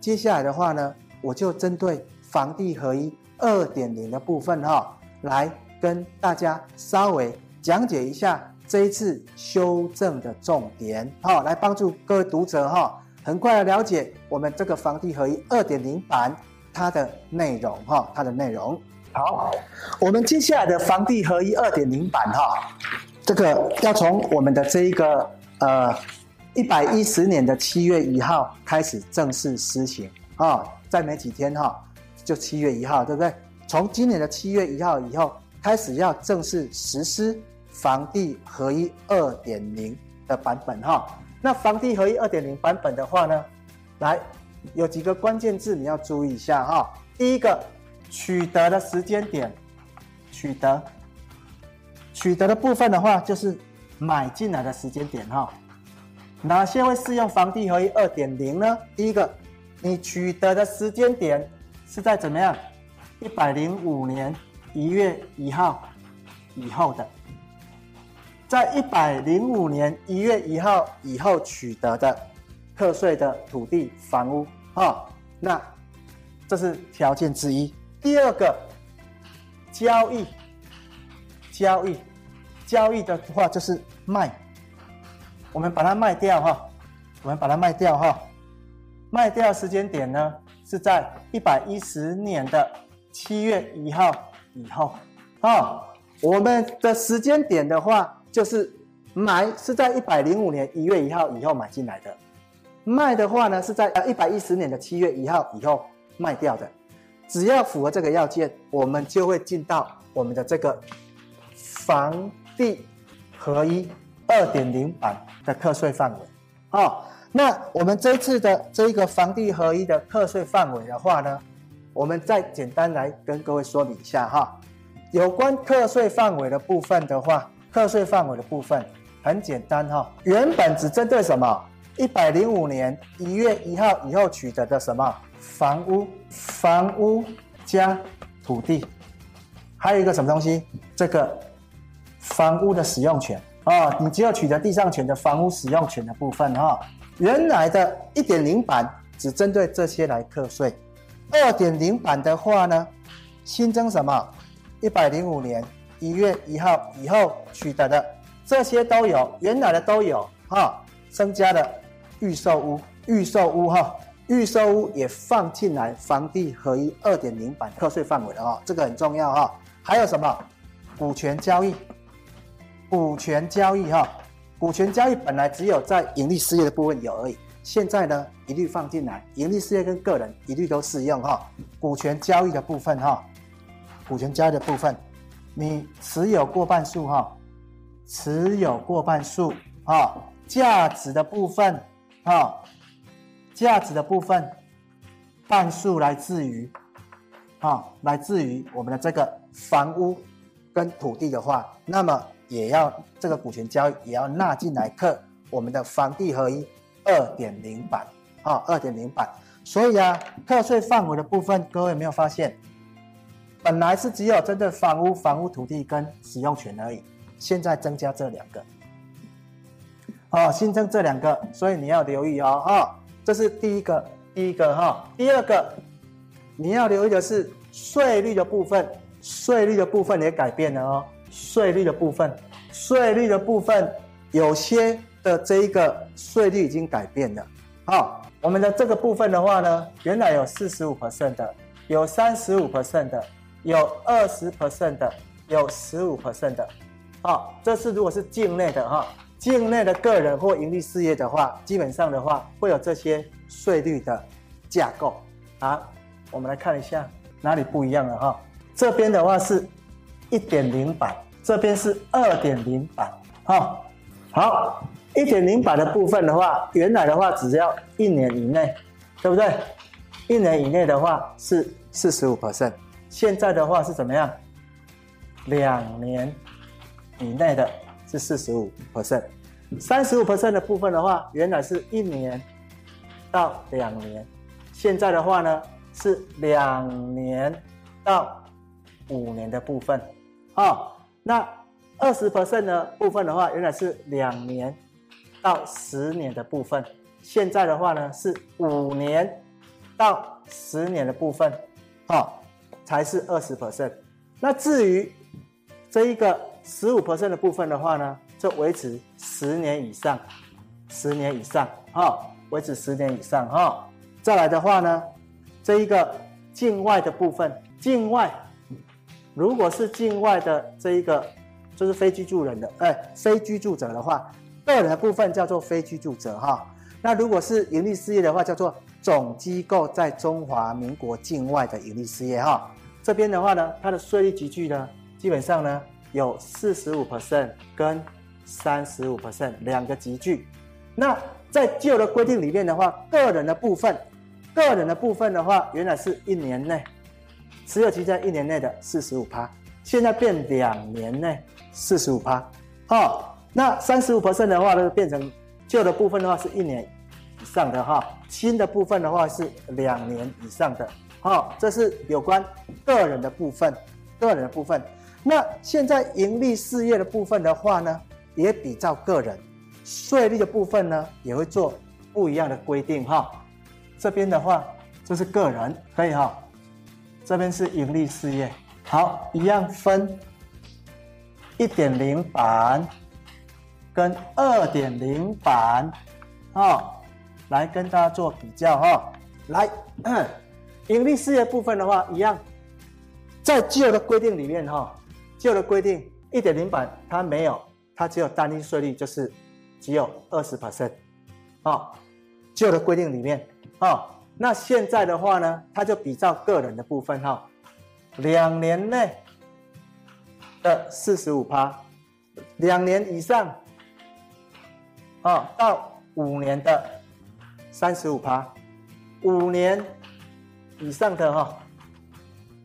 接下来的话呢，我就针对房地合一二点零的部分哈，来跟大家稍微讲解一下这一次修正的重点，哈，来帮助各位读者哈，很快的了解我们这个房地合一二点零版它的内容哈，它的内容。好，我们接下来的房地合一二点零版哈，这个要从我们的这一个呃。一百一十年的七月一号开始正式施行啊，再没几天哈，就七月一号，对不对？从今年的七月一号以后开始要正式实施房地合一二点零的版本哈。那房地合一二点零版本的话呢，来有几个关键字你要注意一下哈。第一个，取得的时间点，取得取得的部分的话，就是买进来的时间点哈。哪些会适用房地合一二点零呢？第一个，你取得的时间点是在怎么样？一百零五年一月一号以后的，在一百零五年一月一号以后取得的课税的土地房屋啊，那这是条件之一。第二个，交易，交易，交易的话就是卖。我们把它卖掉哈，我们把它卖掉哈，卖掉时间点呢是在一百一十年的七月一号以后啊。我们的时间点的话，就是买是在一百零五年一月一号以后买进来的，卖的话呢是在呃一百一十年的七月一号以后卖掉的。只要符合这个要件，我们就会进到我们的这个房地合一二点零版的课税范围，好，那我们这次的这一个房地合一的课税范围的话呢，我们再简单来跟各位说明一下哈。有关课税范围的部分的话，课税范围的部分很简单哈，原本只针对什么？一百零五年一月一号以后取得的什么房屋？房屋加土地，还有一个什么东西？这个房屋的使用权。哦，你只有取得地上权的房屋使用权的部分哈。原来的一点零版只针对这些来课税，二点零版的话呢，新增什么？一百零五年一月一号以后取得的这些都有，原来的都有哈，增加了预售屋，预售屋哈，预售屋也放进来房地合一二点零版课税范围了哈，这个很重要哈。还有什么？股权交易。股权交易哈，股权交易本来只有在盈利事业的部分有而已，现在呢一律放进来，盈利事业跟个人一律都适用哈。股权交易的部分哈，股权交易的部分，你持有过半数哈，持有过半数啊，价值的部分啊，价值的部分，半数来自于啊，来自于我们的这个房屋跟土地的话，那么。也要这个股权交易也要纳进来课我们的房地合一二点零版啊，二点零版。所以啊，课税范围的部分，各位有没有发现，本来是只有针对房屋、房屋土地跟使用权而已，现在增加这两个，哦，新增这两个，所以你要留意哦，哈，这是第一个，第一个哈，第二个你要留意的是税率的部分，税率的部分也改变了哦。税率的部分，税率的部分，有些的这一个税率已经改变了。好，我们的这个部分的话呢，原来有四十五 percent 的，有三十五 percent 的，有二十 percent 的，有十五 percent 的。好，这是如果是境内的哈，境内的个人或盈利事业的话，基本上的话会有这些税率的架构。好，我们来看一下哪里不一样了哈。这边的话是。一点零版，这边是二点零版，哈，好，一点零版的部分的话，原来的话只要一年以内，对不对？一年以内的话是四十五 percent，现在的话是怎么样？两年以内的是四十五 percent，三十五 percent 的部分的话，原来是一年到两年，现在的话呢是两年到五年的部分。哦，那二十 percent 的部分的话，原来是两年到十年的部分，现在的话呢是五年到十年的部分，哦，才是二十 percent。那至于这一个十五 percent 的部分的话呢，就维持十年以上，十年以上，哈、哦，维持十年以上，哈、哦。再来的话呢，这一个境外的部分，境外如果是境外的这一个，就是非居住人的，哎，非居住者的话，个人的部分叫做非居住者，哈、那如果是盈利事业的话，叫做总机构在中华民国境外的盈利事业，哈、这边的话呢，它的税率集聚呢，基本上呢有四十五 percent 跟三十五 percent 两个集聚。那在旧的规定里面的话，个人的部分，个人的部分的话，原来是一年内持有期在一年内的四十五趴，现在变两年内四十五趴。哦，那三十五 percent 的话呢，变成旧的部分的话是一年以上的哈，新的部分的话是两年以上的。好，这是有关个人的部分，个人的部分。那现在盈利事业的部分的话呢，也比照个人税率的部分呢，也会做不一样的规定哈。这边的话，这是个人，可以哈。这边是盈利事业，好，一样分一点零版跟二点零版，好，来跟大家做比较哈。来，盈利事业部分的话，一样，在旧的规定里面哈。旧的规定一点零版它没有，它只有单一税率，就是只有二十 percent，啊，旧的规定里面啊、哦，那现在的话呢，它就比照个人的部分哈，两年内的四十五趴，两年以上啊、哦、到五年的三十五趴，五年以上的哈、哦、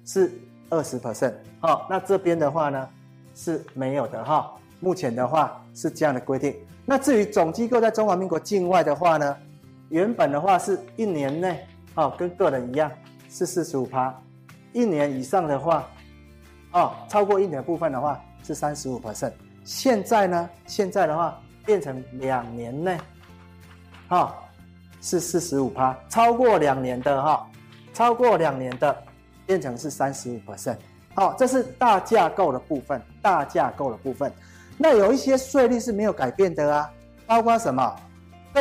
是二十 percent。好，那这边的话呢是没有的哈。目前的话是这样的规定。那至于总机构在中华民国境外的话呢，原本的话是一年内，哦，跟个人一样是四十五趴，一年以上的话，哦，超过一年部分的话是三十五 percent。现在呢，现在的话变成两年内，哈，是四十五趴，超过两年的哈，超过两年的变成是三十五 percent。好，这是大架构的部分，大架构的部分。那有一些税率是没有改变的啊，包括什么？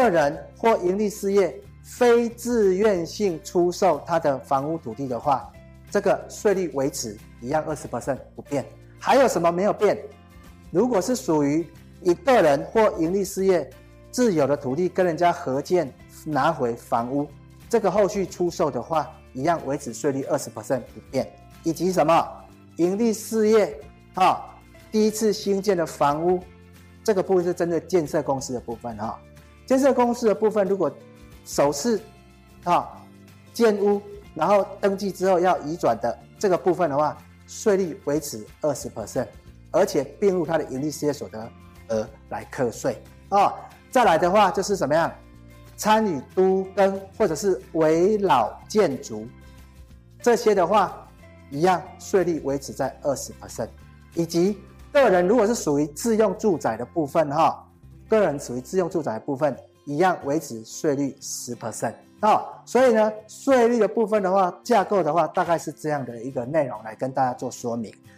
个人或营利事业非自愿性出售他的房屋土地的话，这个税率维持一样二十 percent 不变。还有什么没有变？如果是属于一个人或盈利事业自有的土地跟人家合建拿回房屋，这个后续出售的话，一样维持税率二十 percent 不变。以及什么？盈利事业，哈，第一次新建的房屋，这个部分是针对建设公司的部分，哈，建设公司的部分，如果首次，啊，建屋，然后登记之后要移转的这个部分的话，税率维持二十 percent，而且并入它的营利事业所得额来课税，啊，再来的话就是怎么样，参与都更或者是危老建筑，这些的话。一样税率维持在二十 percent，以及个人如果是属于自用住宅的部分哈，个人属于自用住宅部分一样维持税率十 percent 啊，所以呢，税率的部分的话，架构的话大概是这样的一个内容来跟大家做说明。